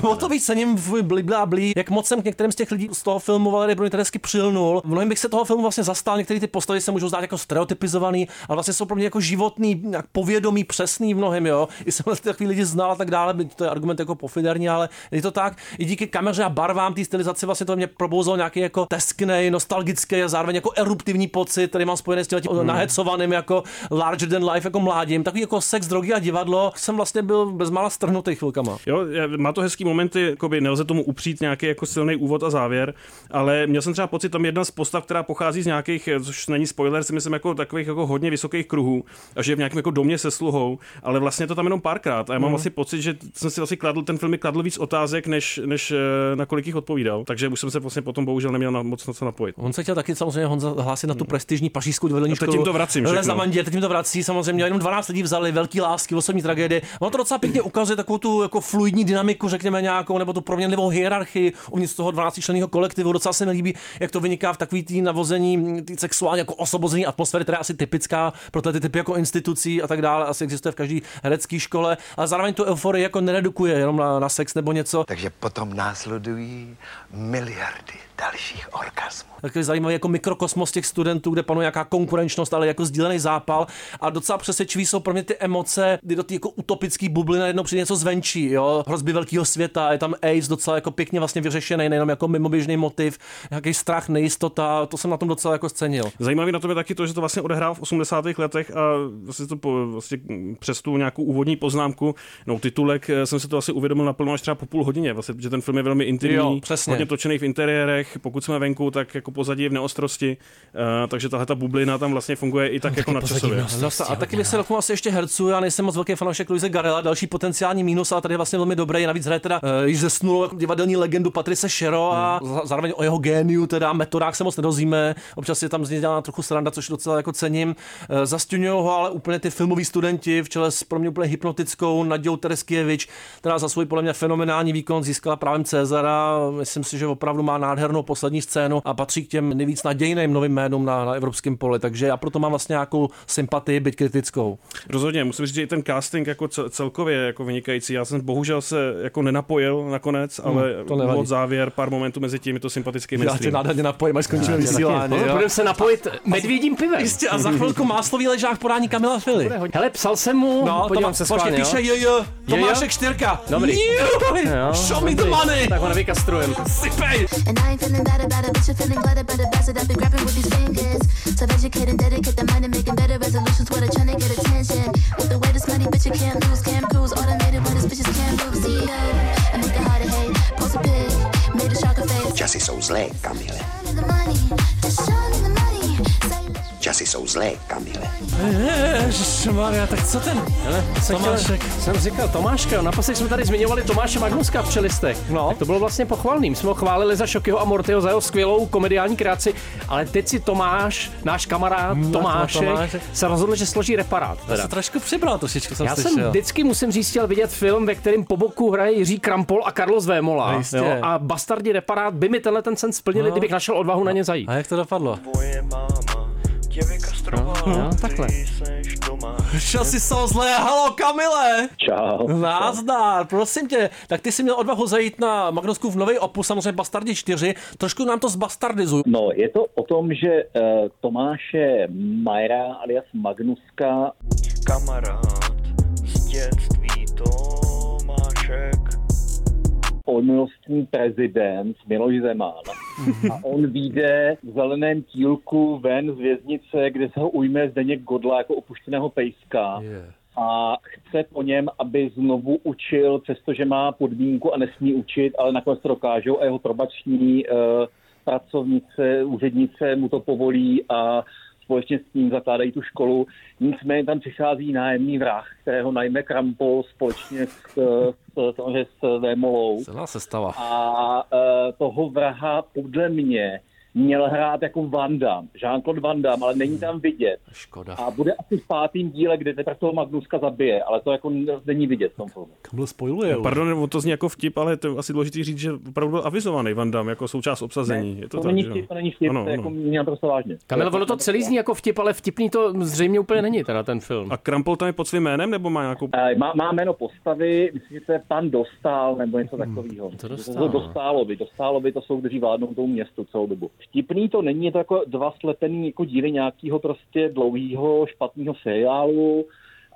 to, o to víc cením v blí, jak moc jsem k některým z těch lidí z toho filmu Valerie Bruny Teresky přilnul. V mnohem bych se toho filmu vlastně zastal, některé ty postavy se můžou zdát jako stereotypizovaný, ale vlastně jsou pro mě jako životný, nějak povědomý, přesný v mnohem, jo. I jsem takový lidi znal a tak dále, to je argument jako pofiderní, ale je to tak. I díky kameře a barvám té stylizace vlastně to mě probouzelo nějaký jako tesknej, nostalgický a zároveň jako eruptivní pocit, který mám spojený s tím hmm. nahecovaným jako larger than life jako mládím. Takový jako sex, drogy a divadlo. Jsem vlastně byl bezmála strhnutý chvilkama. Jo, má to hezký momenty, jakoby nelze tomu upřít nějaký jako silný úvod a závěr, ale měl jsem třeba pocit, tam jedna z postav, která pochází z nějakých, což není spoiler, si myslím, jako takových jako hodně vysokých kruhů a že je v nějakém jako domě se sluhou, ale vlastně to tam jenom párkrát. A já mám Mhm. asi pocit, že jsem si vlastně kladl, ten film mi kladl víc otázek, než, než eh, na kolik jich odpovídal. Takže už jsem se vlastně potom bohužel neměl na, moc na co napojit. On se chtěl taky samozřejmě Honza hlásit na tu prestižní pařížskou divadelní teď školu. jim to vracím Le všechno. Zamandě, teď to vrací, samozřejmě jenom 12 lidí vzali, velký lásky, osobní tragédie. Ono to docela pěkně ukazuje takovou tu jako fluidní dynamiku, řekněme nějakou, nebo tu proměnlivou hierarchii uvnitř toho 12 členného kolektivu. Docela se mi líbí, jak to vyniká v takový tý navození, tý sexuální jako osobození atmosféry, která je asi typická pro ty typy jako institucí a tak dále, asi existuje v každé herecké škole, ale zároveň tu euforii jako neredukuje jenom na, na sex nebo něco. Takže potom následují miliardy dalších orgasmů. takový zajímavý jako mikrokosmos těch studentů, kde panuje nějaká konkurenčnost, ale jako sdílený zápal. A docela přesvědčivý jsou pro mě ty emoce, kdy do té jako utopický bubliny najednou přijde něco zvenčí, jo, hrozby velkého světa, je tam Ace docela jako pěkně vlastně vyřešený, nejenom jako mimoběžný motiv, nějaký strach, nejistota, to jsem na tom docela jako scenil. Zajímavé na tom je taky to, že to vlastně odehrál v 80. letech a vlastně to po, vlastně přes tu nějakou úvodní poznámku, no titulek, eh, jsem si to asi uvědomil naplno až třeba po půl hodině, vlastně, že ten film je velmi intimní, Jo, přesně. hodně točený v interiérech, pokud jsme venku, tak jako pozadí je v neostrosti, uh, takže tahle ta bublina tam vlastně funguje i tak jako nadčasově. No, a taky bych se dotknul asi ještě herců, já nejsem moc velký fanoušek Luise Garela, další potenciální mínus, ale tady je vlastně velmi dobrý, navíc hraje teda uh, již zesnulou jako divadelní legendu Patrice Shero a Hmm. zároveň o jeho géniu, teda metodách se moc nedozvíme, občas je tam z něj trochu sranda, což docela jako cením. Uh, Zastěňují ho ale úplně ty filmoví studenti v čele s pro mě úplně hypnotickou Nadějou Tereskievič, která za svůj podle mě fenomenální výkon získala právě CZ Luzara, myslím si, že opravdu má nádhernou poslední scénu a patří k těm nejvíc nadějným novým jménům na, na evropském poli, takže já proto mám vlastně nějakou sympatii, byť kritickou. Rozhodně, musím říct, že i ten casting jako cel- celkově je jako vynikající. Já jsem bohužel se jako nenapojil nakonec, Hmm, ale to nevadí. od závěr, pár momentů mezi tím je to sympatický Já tě nádherně napojím, až skončíme vysílání. Budeme se napojit medvědím pivem. Jistě, a za chvilku máslový ležák podání Kamila Fili. Hele, psal jsem mu, No, podívám se počkej, schválně, píše jo? JJ, Tomášek JJ? Štyrka. Dobrý. Jo, Show me the money. Tak ho nevykastrujem. Sypej. And I ain't feeling bad about it, bitch. I'm feeling glad about it. Bastard, I've been grabbing with these fingers. So educate and dedicate the mind and making better resolutions. What I'm trying to get attention. With the way this money, bitch, you can't lose. Can't cruise. Automated when this bitches can't move. CEO, I make it hard to hate. Post a pic, made a shocker face. Časy jsou zlé, Kamile. Časy jsou zlé, Kamile. Ježišmarja, tak co ten? Hele, jsem, Tomášek. chtěl, jsem říkal Tomáška, jo, naposledy jsme tady zmiňovali Tomáše Magnuska v Čelistech. No. Tak to bylo vlastně pochvalný. My jsme ho chválili za Šokyho a Mortyho za jeho skvělou komediální kreaci, ale teď si Tomáš, náš kamarád No, Tomášek, Tomášek. se rozhodl, že složí reparát. Já Teda. se trošku přibral trošičku, jsem Já jsem slyšel. vždycky, musím říct, chtěl vidět film, ve kterém po boku hraje Jiří Krampol a Carlos Vémola. Jistě. Jo? A Bastardi reparát by mi tenhle ten sen splnili, No. kdybych našel odvahu na ně zajít. A jak to dopadlo? No, takhle. Šel si jsou zlé, halo Kamile! Čau. Nazdar, prosím tě, tak ty jsi měl odvahu zajít na Magnuskův nový opus, samozřejmě Bastardi 4, trošku nám to zbastardizuj. No, je to o tom, že uh, Tomáše Majera alias Magnuska Kamarád z dětství Tomášek. omilostní prezident Miloš Zeman. A on vyjde v zeleném tílku ven z věznice, kde se ho ujme Zdeněk Godla jako opuštěného pejska. A chce po něm, aby znovu učil, přestože má podmínku a nesmí učit, ale nakonec to dokážou a jeho probační uh, pracovnice, úřednice mu to povolí a společně s ním zakládají tu školu. Nicméně tam přichází nájemný vrah, kterého najme Krampol společně s, s, samozřejmě s Vémolou. Celá sestava. A uh, toho vraha podle mě měl hrát jako Van Damme, Jean-Claude Van Damme, ale není tam vidět. Škoda. A bude asi v pátém díle, kde teprve toho Magnuska zabije, ale to jako není vidět v tom filmu. Kamil spojuje. No, pardon, nebo to zní jako vtip, ale to je asi důležité říct, že opravdu byl avizovaný Van Damme jako součást obsazení. je to, To, tak, není vtip, to není vtip, Ano, to je jako mě naprosto vážně. Kamil, ono to celý zní jako vtip, ale vtipný to zřejmě úplně není, teda ten film. A Krampol tam je pod svým jménem, nebo má nějakou... Eh, Má, má jméno postavy, myslím, že to je pan Dostál nebo něco takového. to To, Dostál? to Dostálovi. Dostálovi to jsou, kteří vládnou tomu městu celou dobu. Vtipný to není, je to jako dva slepený jako díly nějakého prostě dlouhého špatného seriálu.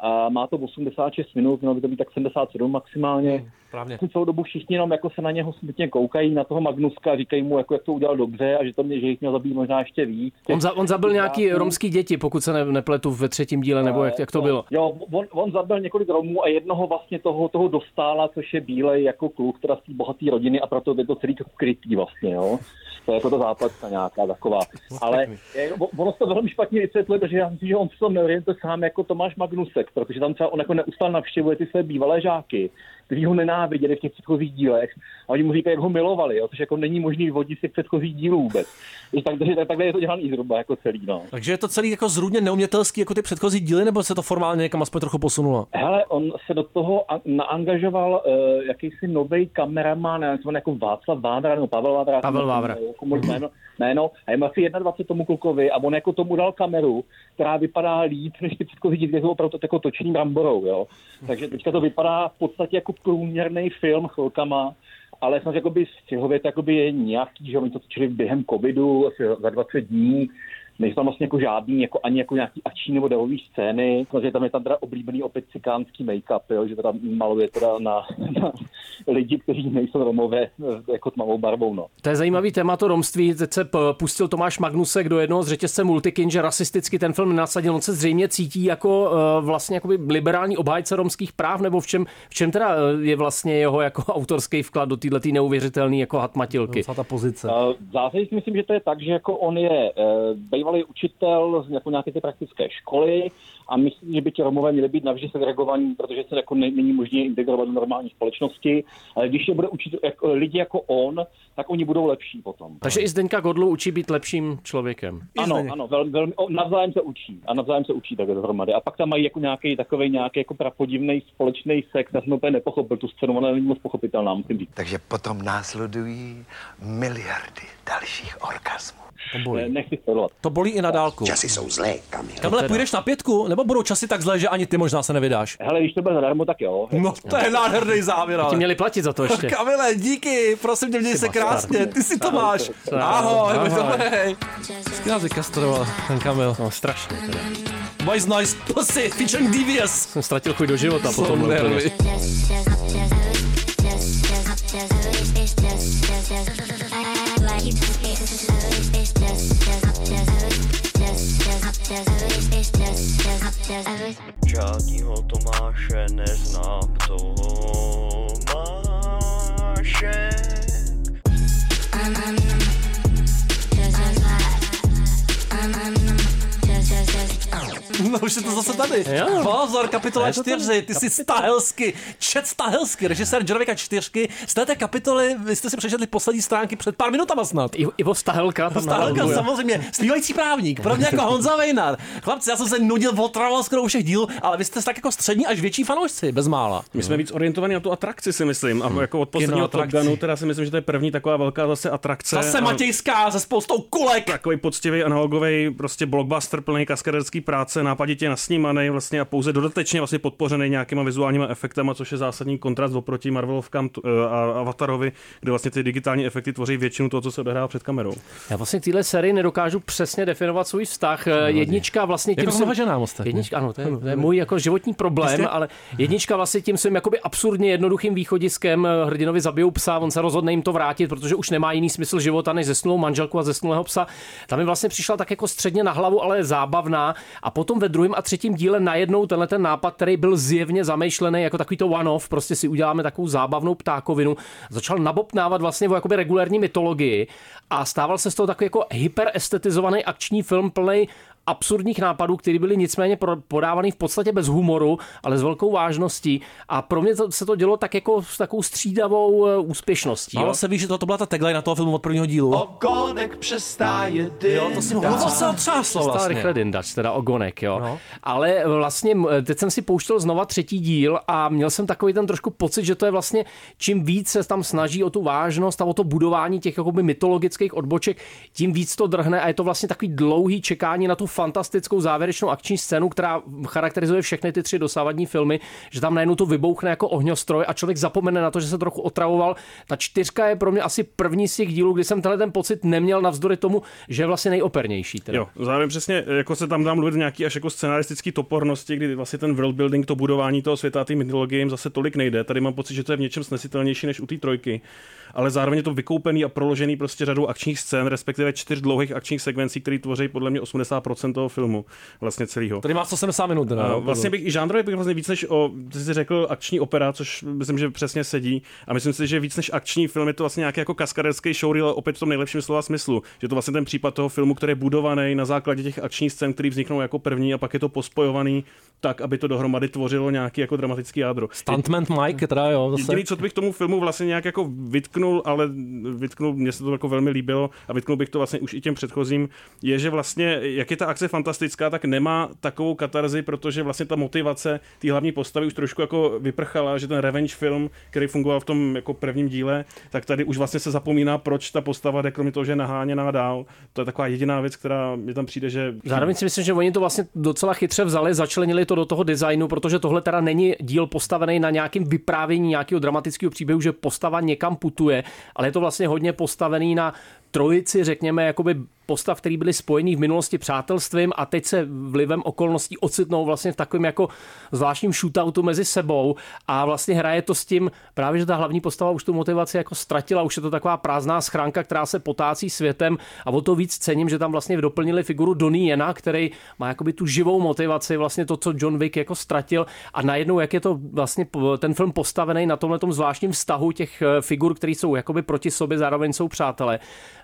A má to 86 minut, mělo by to být tak 77 maximálně. Právně. Celou dobu všichni jenom jako se na něho smutně koukají, na toho Magnuska, říkají mu, jako, jak to udělal dobře a že to mě, že jich měl zabít možná ještě víc. On, za, on zabil nějaký romský děti, pokud se ne, nepletu ve třetím díle, nebo jak, jak to bylo? Jo, on, on zabil několik Romů a jednoho vlastně toho, toho dostála, což je bílej jako kluk, teda z té bohaté rodiny a proto je to celý krytý vlastně, jo. To je jako ta zápletka nějaká taková. Ale je, ono se to velmi špatně vysvětluje, protože já myslím, že on se to neorientuje sám jako Tomáš Magnusek, protože tam třeba on jako neustále navštěvuje ty své bývalé žáky, kteří ho nenáviděli v těch předchozích dílech a oni mu říkají, jak ho milovali, jo, což jako není možný vodit z těch předchozích dílů vůbec. Takže tak, takže takhle je to dělaný zhruba jako celý, no. Takže je to celý jako zrůdně neumětelský jako ty předchozí díly, nebo se to formálně někam aspoň trochu posunulo? Hele, on se do toho a- naangažoval uh, jakýsi nový kameraman, já jsem jako Václav Vávra, nebo Pavel Vávra. Pavel Vávra. Jako jméno, jméno, a je asi 21 tomu klukovi a on jako tomu dal kameru, která vypadá líp než ty předchozí díly, kde jsou opravdu jako točený bramborou, jo. Takže teďka to vypadá v podstatě jako průměrný film chvilkama, ale samozřejmě jakoby střihově to jakoby je nějaký, že oni to točili během covidu asi za 20 dní, nejsou tam vlastně jako žádný, jako ani jako nějaký akční nebo devový scény, protože tam je tam teda oblíbený opět cikánský make-up, jo, že teda maluje teda na, na lidi, kteří nejsou romové eh, jako tmavou barvou, no. To je zajímavý téma to romství. Teď se pustil Tomáš Magnusek do jednoho z řetězce Multikin, že rasisticky ten film nasadil. On se zřejmě cítí jako uh, vlastně jakoby liberální obhájce romských práv, nebo v čem, v čem teda eh, je vlastně jeho jako autorský vklad do této neuvěřitelné jako hatmatilky. ta pozice. V zásadě si myslím, že to je tak, že jako on je bývalý učitel z jako nějaké ty praktické školy a myslím, že by ti Romové měli být navždy segregovaní, protože se jako ne- není možné integrovat do normální společnosti. Ale když je bude učit jako, lidi jako on, tak oni budou lepší potom. Takže i Zdeňka Godlu učí být lepším člověkem. Ano, ano, velmi, velmi, o, navzájem se učí. A navzájem se učí takhle dohromady. A pak tam mají jako nějaký takový nějaký jako prapodivný společný sex. Já jsem úplně nepochopil tu scénu, ona není moc pochopitelná, musím říct. Takže potom následují miliardy dalších orgasmů. To bolí. Nechci sledovat. To bolí i na dálku. Časy jsou zlé, Kamile. Kamile, půjdeš na pětku? Nebo budou časy tak zlé, že ani ty možná se nevydáš? Hele, když to bude zadarmo, tak jo. No to je nádherný závěr, Ti ale. měli platit za to ještě. Kamile, díky, prosím tě, měj se krásně, ty si to máš. Ahoj, ahoj. Vždycky nás vykastroval, ten Kamil. No strašně teda. Voice Noise Pussy, featuring Devious. Jsem ztratil chuť do života Jsou potom. nervy. Žádnýho Tomáše neznám Tomáše. No už je to zase tady. Jo. Pozor, kapitola Je to tady. 4, ty jsi Stahelsky, Čet Stahelsky, režisér Johnovika 4. Z této kapitoly, vy jste si přečetli poslední stránky před pár minutama snad. I- Ivo Stahelka. tam Stahelka, samozřejmě, zpívající právník, pro mě jako Honza Vejnar. Chlapci, já jsem se nudil, otravoval skoro u všech dílů, ale vy jste tak jako střední až větší fanoušci, bezmála. My jsme víc orientovaní na tu atrakci, si myslím. A jako od posledního Top. Gunu, teda si myslím, že to je první taková velká zase atrakce. Zase A Matějská se spoustou kulek. Takový poctivý analogový prostě blockbuster plný kaskaderský práce, nápaditě nasnímaný vlastně a pouze dodatečně vlastně podpořený nějakýma vizuálníma efektama, což je zásadní kontrast oproti Marvelovkám t- a Avatarovi, kde vlastně ty digitální efekty tvoří většinu toho, co se odehrává před kamerou. Já vlastně k téhle sérii nedokážu přesně definovat svůj vztah. Jednička vlastně tím Jako mnoha ženám ostatně. Jednička, ano, to je, to je můj jako životní problém, Jistě. ale jednička vlastně tím svým jakoby absurdně jednoduchým východiskem eh, hrdinovi zabijou psa, on se rozhodne jim to vrátit, protože už nemá jiný smysl života než zesnulou manželku a zesnulého psa. Tam mi vlastně přišla tak jako středně na hlavu, ale zábavná. A potom ve druhém a třetím díle najednou tenhle ten nápad, který byl zjevně zamýšlený jako takový to one-off, prostě si uděláme takovou zábavnou ptákovinu, začal nabopnávat vlastně o jakoby regulární mytologii a stával se z toho takový jako hyperestetizovaný akční film plný absurdních nápadů, které byly nicméně podávaný v podstatě bez humoru, ale s velkou vážností. A pro mě to, se to dělo tak jako s takovou střídavou eh, úspěšností. Ale Jo. se ví, že to, to byla ta tagline na toho filmu od prvního dílu. Ogonek přestáje Jo, to si mohl se otřáslo vlastně. rychle Dindač, teda ogonek, jo. No. Ale vlastně m, teď jsem si pouštěl znova třetí díl a měl jsem takový ten trošku pocit, že to je vlastně čím víc se tam snaží o tu vážnost a o to budování těch jakoby mytologických odboček, tím víc to drhne a je to vlastně takový dlouhý čekání na tu fantastickou závěrečnou akční scénu, která charakterizuje všechny ty tři dosávadní filmy, že tam najednou to vybouchne jako ohňostroj a člověk zapomene na to, že se trochu otravoval. Ta čtyřka je pro mě asi první z těch dílů, kdy jsem tenhle ten pocit neměl navzdory tomu, že je vlastně nejopernější. Teda. Jo, zároveň přesně, jako se tam dá mluvit o nějaký až jako scenaristický topornosti, kdy vlastně ten world building, to budování toho světa, ty mytologie jim zase tolik nejde. Tady mám pocit, že to je v něčem snesitelnější než u té trojky, ale zároveň je to vykoupený a proložený prostě řadou akčních scén, respektive čtyř dlouhých akčních sekvencí, které tvoří podle mě 80% toho filmu, vlastně celého. Tady má 170 minut. A jo, vlastně bych i žánrově bych vlastně víc než o, ty jsi řekl akční opera, což myslím, že přesně sedí. A myslím si, že víc než akční film je to vlastně nějaký jako kaskaderský showreel, ale opět v tom nejlepším slova smyslu. Že to vlastně ten případ toho filmu, který je budovaný na základě těch akčních scén, které vzniknou jako první a pak je to pospojovaný tak, aby to dohromady tvořilo nějaký jako dramatický jádro. Stuntman Mike, teda jo, zase. Jediný, co bych tomu filmu vlastně nějak jako vytknul, ale vytknul, mně se to jako velmi líbilo a vytknul bych to vlastně už i těm předchozím, je, že vlastně, jak je ta akce fantastická, tak nemá takovou katarzi, protože vlastně ta motivace té hlavní postavy už trošku jako vyprchala, že ten revenge film, který fungoval v tom jako prvním díle, tak tady už vlastně se zapomíná, proč ta postava jde, kromě toho, že je naháněná dál. To je taková jediná věc, která mi tam přijde, že Zároveň si myslím, že oni to vlastně docela chytře vzali, začlenili to do toho designu, protože tohle teda není díl postavený na nějakém vyprávění nějakého dramatického příběhu, že postava někam putuje, ale je to vlastně hodně postavený na trojici, řekněme, jakoby postav, který byly spojený v minulosti přátelstvím a teď se vlivem okolností ocitnou vlastně v takovém jako zvláštním shootoutu mezi sebou a vlastně hraje to s tím právě, že ta hlavní postava už tu motivaci jako ztratila, už je to taková prázdná schránka, která se potácí světem a o to víc cením, že tam vlastně doplnili figuru Donnie Jena, který má jakoby tu živou motivaci, vlastně to, co John Wick jako ztratil a najednou, jak je to vlastně ten film postavený na tomhle zvláštním vztahu těch eh, figur, které jsou jakoby proti sobě, zároveň jsou přátelé.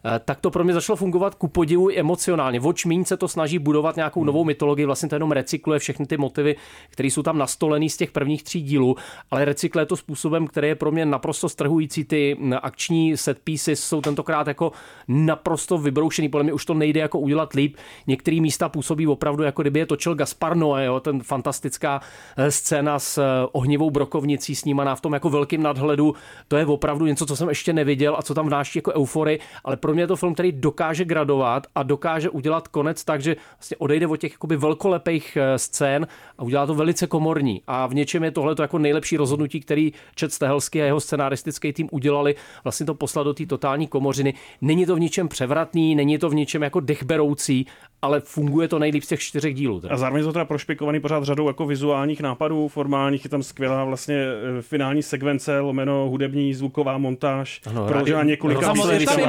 Eh, tak to pro mě začalo fungovat ku podivu emocionálně. Míň se to snaží budovat nějakou novou mytologii, vlastně to jenom recykluje všechny ty motivy, které jsou tam nastolený z těch prvních tří dílů, ale recykluje to způsobem, který je pro mě naprosto strhující. Ty mm, akční set pieces jsou tentokrát jako naprosto vybroušený, podle mě už to nejde jako udělat líp. Některé místa působí opravdu, jako kdyby je točil Gaspar Noé, jo, ten fantastická eh, scéna s eh, ohnivou brokovnicí snímaná v tom jako velkým nadhledu. To je opravdu něco, co jsem ještě neviděl a co tam vnáší jako eufory, ale pro mě je to film, který dokáže gradovat a dokáže udělat konec tak, že vlastně odejde od těch jakoby velkolepých eh, scén a udělá to velice komorní. A v něčem je tohle to jako nejlepší rozhodnutí, který Čet Stehelský a jeho scenaristický tým udělali, vlastně to poslat do té totální komořiny. Není to v ničem převratný, není to v ničem jako dechberoucí, ale funguje to nejlíp z těch čtyřech dílů. Teda. A zároveň to teda prošpikovaný pořád řadou jako vizuálních nápadů, formálních, je tam skvělá vlastně eh, finální sekvence, lomeno hudební, zvuková montáž, Ano, proložená několika Je tam i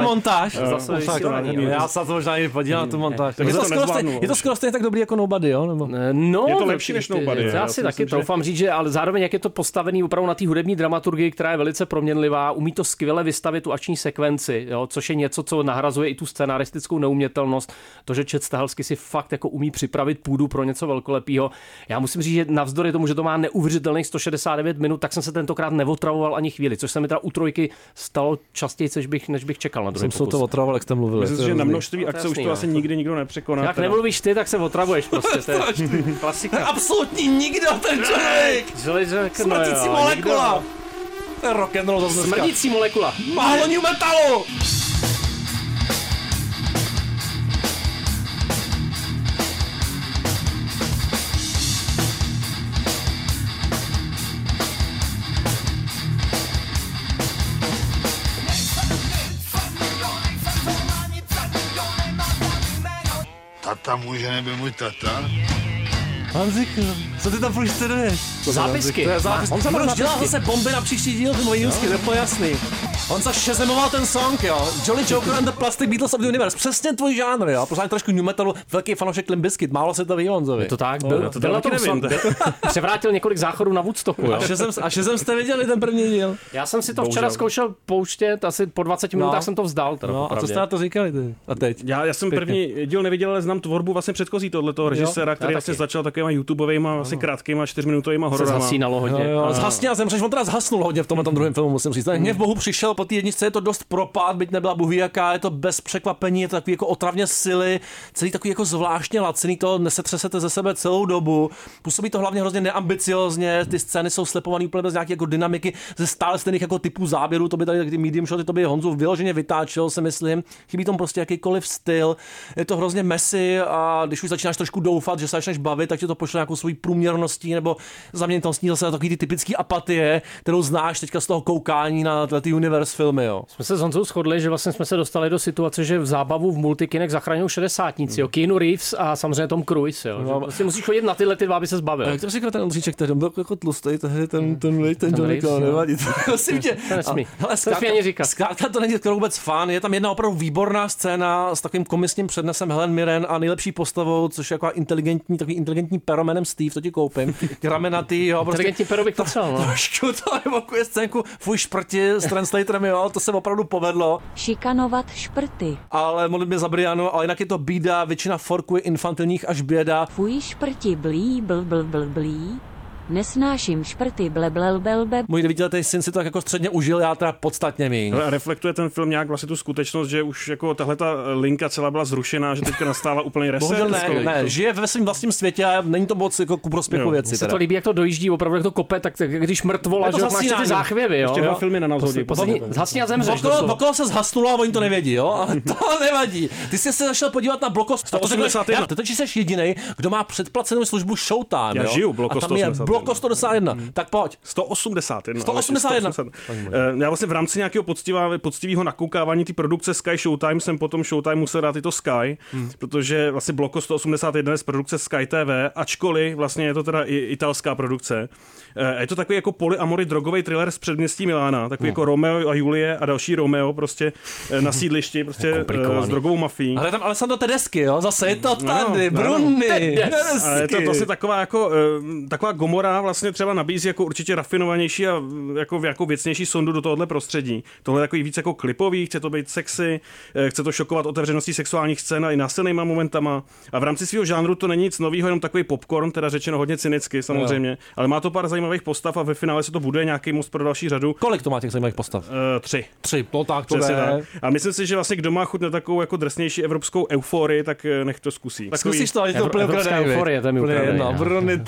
montáž. Jo, Zase nádherný. není. Já se to možná i podívám na tu montáž. Tak Je to to skoro stejně- je to skoro stejně tak dobrý jako Nobody, jo? Nebo? No, Je to lepší než Nobody, Já já si taky že- troufám říct, že ale zároveň jak je to postavený opravdu na té hudební dramaturgii, která je velice proměnlivá, umí to skvěle vystavit tu akční sekvenci, jo, což je něco, co nahrazuje i tu scenaristickou neumětelnost. To, že Čet Stahelský si fakt jako umí připravit půdu pro něco velkolepého. Já musím říct, že navzdory tomu, že to má neuvěřitelných 169 minut, tak jsem se tentokrát neotravoval ani chvíli, což se mi teda u trojky stalo častěji, než bych, než bych čekal na druhý Jsem pokus. To otravoval, jak jste mluvil. Myslím že na množství No, akce už to jasný, asi no. nikdy nikdo nepřekoná. Jak nemluvíš ty, tak se otravuješ prostě. To je klasika. Absolutní nikdo ten člověk! No Smrtící molekula! nikdo. To je rock and roll zase dneska. Smrdící molekula. Málo new metalu! Tata může nebyl můj tata. Hanzik, co ty tam furt sleduješ? Zápisky. To je zápis. On se zápisky. zase bomby na příští díl, ty moje úzky, to je jasný. On se šezemoval ten song, jo. Jolly Joker and the Plastic Beatles of the Universe. Přesně tvůj žánr, jo. Pořád trošku new metalu, velký fanoušek Limp Bizkit, málo se to ví Honzovi. Je to tak, No, byl, to byl na tom nevím. song, převrátil několik záchodů na Woodstocku. Jo? A šezem, a šezem jste viděli ten první díl? Já jsem si to Bohužel. včera zkoušel pouštět, asi po 20 minutách jsem to vzdal. Teda, No a co jste na to říkali ty? A teď? Já, já jsem Pěkně. první díl neviděl, ale znám tvorbu vlastně předchozí tohletoho režiséra, který já vlastně začal takovýma YouTubeovými, vlastně krátkýma čtyřminutovými se hororama. zhasínalo hodně. Zhasně a zemřeš, on teda zhasnul hodně v tomhle tom druhém filmu, musím říct. Hněv bohu přišel po té jedničce, je to dost propad, byť nebyla bohu jaká, je to bez překvapení, je to takový jako otravně sily, celý takový jako zvláštně laciný, to nesetřesete ze sebe celou dobu. Působí to hlavně hrozně neambiciozně, ty scény jsou slepované úplně bez nějaké jako dynamiky, ze stále stejných jako typů záběrů, to by tady ty medium shoty, to by Honzu vyloženě vytáčel, si myslím. Chybí tomu prostě jakýkoliv styl, je to hrozně messy a když už začínáš trošku doufat, že se začneš bavit, tak tě to pošle nějakou svojí průměrností nebo zaměnitostí zase na takový ty typický apatie, kterou znáš teďka z toho koukání na ty universe filmy, jo. Jsme se s Honzou shodli, že vlastně jsme se dostali do situace, že v zábavu v multikinech zachraňují šedesátníci, jo. Keanu Reeves a samozřejmě Tom Cruise, jo. Že vlastně musíš chodit na tyhle ty dva, aby se zbavil. A jak to říkal ten Ondříček, ten byl jako tlustý, tehdy ten, ten, ten, ten Johnny to nevadí. Prosím tě. To nesmí. A- Hele, To nesmí ani říkat. zkrátka to není skoro vůbec fan. Je tam jedna opravdu výborná scéna s takovým komisním přednesem Helen Mirren a nejlepší postavou, což je jako inteligentní, takový inteligentní peromenem Steve, to ti koupím. Gramenatý, jo, prostě Inteligentní pero bych potřeboval, no. trošku to evokuje scénku fuj šprti s translatorem, jo, to se opravdu povedlo, Šikanovat šprty. ale modlitby za Brianu, ale jinak je to bída, většina forků je infantilních až běda. Fuj šprti blí, bl, bl, bl, blí. Nesnáším šprty, ble, ble, ble, ble. Můj devítiletý syn si to tak jako středně užil, já teda podstatně. Ale reflektuje ten film nějak vlastně tu skutečnost, že už jako tahle ta linka celá byla zrušená, že teďka nastává úplný reset? Bohužel ne, Jako- ne, žije ve svém vlastním světě a není to moc jako ku prospěchu Jo. věci. Mně se to líbí, jak to dojíždí, opravdu jak to kope, tak, tak když mrtvola, Je to že jo, máš ty záchvěvy, jo. Ještě dva filmy na nás hodí. Zhasni a zemřeš. Okolo, se zhasnulo a oni to nevědí, jo? Ale to nevadí. Ty jsi se zašel podívat na Bloko 181. Ty totiž jsi jediný, kdo má předplacenou službu Showtime. Já žiju Bloko a tam je 181. Bloko 191. Tak pojď. 181. 181. 181. Eh, Já vlastně v rámci nějakého poctivá- poctivého nakoukávání té produkce Sky Showtime jsem potom Showtime musel dát i to Sky, Hmm. protože vlastně Bloko 181 je z produkce Sky TV, ačkoliv vlastně je to teda i italská produkce. Eh, Je to takový jako polyamory drogový thriller z předměstí Milána, takový Hmm. jako Romeo a Julie a další Romeo prostě eh, na sídlišti, prostě eh, s drogovou mafií. Ale tam Alessandro Tedeschi, jo? Zase je to No, tady, no, Brunny. A je to vlastně taková jako taková gomora vlastně třeba nabízí jako určitě rafinovanější a mm, jako, jako věcnější sondu do tohohle prostředí. Tohle je takový víc jako klipový, chce to být sexy, chce to šokovat otevřeností sexuálních scén a i násilnýma momentama. A v rámci svého žánru to není nic nového, jenom takový popcorn, teda řečeno hodně cynicky samozřejmě, ale má to pár zajímavých postav a ve finále se to bude nějaký most pro další řadu. Kolik to má těch zajímavých postav? Uh, tři. Tři, no tak to Přesně tak. A myslím si, že vlastně kdo má chuť na takovou jako drsnější evropskou euforii, tak eh, nech to zkusí. Takový- Zkusíš to, ale je to Evro- úplně evropská ukradený, euforie, to je mi Úplně ukradený, jedno. no. Brony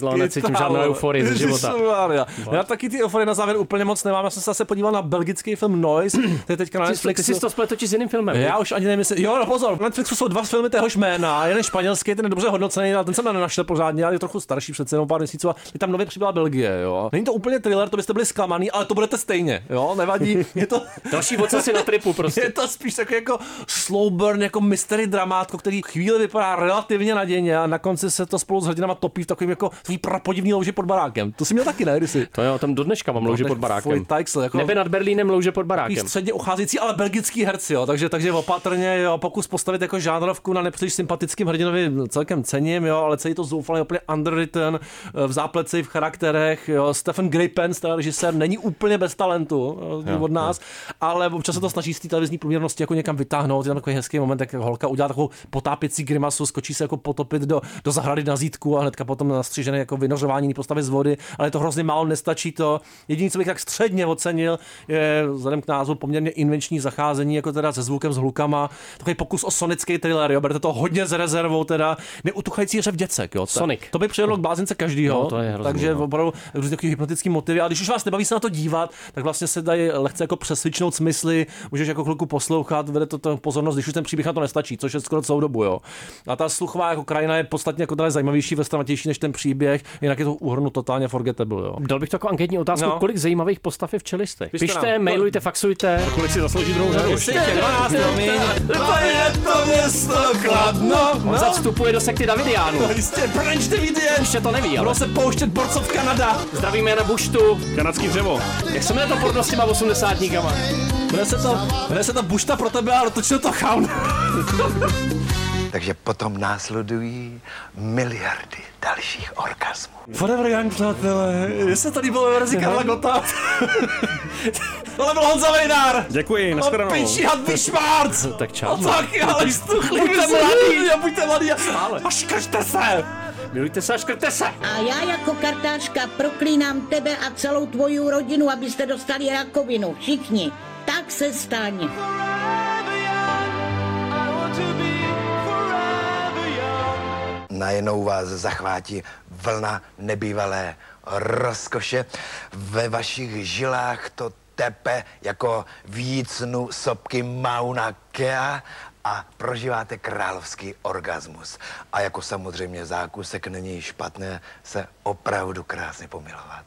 no, necítím žádnou euforii ze života. Já taky ty euforie na závěr úplně moc nemám. Já jsem se zase podíval na belgický film Noise, to je teďka na Netflixu. ty jsi to spletl s jiným filmem. Já už ani nevím, jestli... Jo, no pozor, na Netflixu jsou dva filmy téhož jména, jeden španělský, ten je dobře hodnocený, ale ten jsem nenašel pořádně, ale je trochu starší přece jenom pár měsíců a je tam nově přibyla Belgie, jo. Není to úplně thriller, to byste byli zklamaný, ale to budete stejně, jo, nevadí. Je to... Další ocasy na tripu prostě. Je to spíš takový jako slow burn, jako mystery dramátko, který chvíli vypadá relativně nadějně a na konci se to spolu s hrdinama topí v takovým jako tvý prapodivný louži pod barákem. To jsi měl taky, ne, kdysi? To jo, tam do dneška mám louže pod barákem. Fuj, tajksl, jako... Nebe nad Berlínem louže pod Takový barákem. středně ucházející, ale belgický herci, jo. Takže, takže opatrně, jo, pokus postavit jako žánrovku na nepříliš sympatickým hrdinovi celkem cením, jo, ale celý to zoufalý úplně underwritten, v zápleci, v charakterech, jo. Stephen Grapens, ten režisér, není úplně bez talentu jo, Jo, od nás, ale občas se to snaží z té televizní průměrnosti jako někam vytáhnout. Je tam takový hezký moment, jak holka udělá takovou potápěcí grimasu, skočí se jako potopit do, do zahrady na zítku a hnedka potom nastřižené jako vynořování postavy z vody, ale je to hrozně málo, nestačí to. Jediné, co bych tak středně ocenil, je vzhledem k názvu poměrně invenční zacházení, jako teda se zvukem, s hlukama. Takový pokus o sonický thriller, jo, berte to hodně s rezervou, teda neutuchající řev děcek, jo. To- Sonic. To by přivedlo k blázince každýho. No, to je hrozný, takže no. Opravdu různě takový hypnotický motivy. A když už vás nebaví se na to dívat, tak vlastně se dají lehce jako přesvičnout smysly, můžeš jako chvilku poslouchat, vede to ten pozornost, když už ten příběh na to nestačí, což je skoro celou dobu, jo. A ta sluchová jako krajina je podstatně jako zajímavější, vestranatější než ten příběh, jinak je to uhrnu totálně forgettable, jo. Dal bych to jako anketní otázku, No. kolik zajímavých postav je v čelistech. Pište Pište, nám. mailujte, faxujte. Kolik si zaslouží druhou řadu? Jestli tě 12 promiň. To je to město Kladno. On no. vstupuje do sekty Davidiánu. Jistě, Brunch Davidian. Ještě to neví, ale. Budou se pouštět borcov Kanada. Zdravíme Jana Buštu. Kanadský dřevo. Jak se jmenuje to porno s těma 80 Jmenuje se to, jmenuje se to Bušta pro tebe, ale točil to chaun. Takže potom následují miliardy dalších orgasmů. Forever Young, přátelé. Jestli tady bylo verzi Karla Gota. Tohle byl Honza Vejdár. Děkuji, No, nashledanou. piči Hadvig Schwarz. Tak čau. No taky, ale stuchlí. Buďte mladý. A buďte mladý. A škrťte se. Milujte se a škrťte se. A já jako kartářka proklínám tebe a celou tvoji rodinu, abyste dostali rakovinu. Všichni. Tak se staň. Najednou vás zachvátí vlna nebývalé rozkoše. Ve vašich žilách to tepe jako vícnu sopky Mauna Kea a prožíváte královský orgasmus. A jako samozřejmě zákusek není špatné se opravdu krásně pomilovat.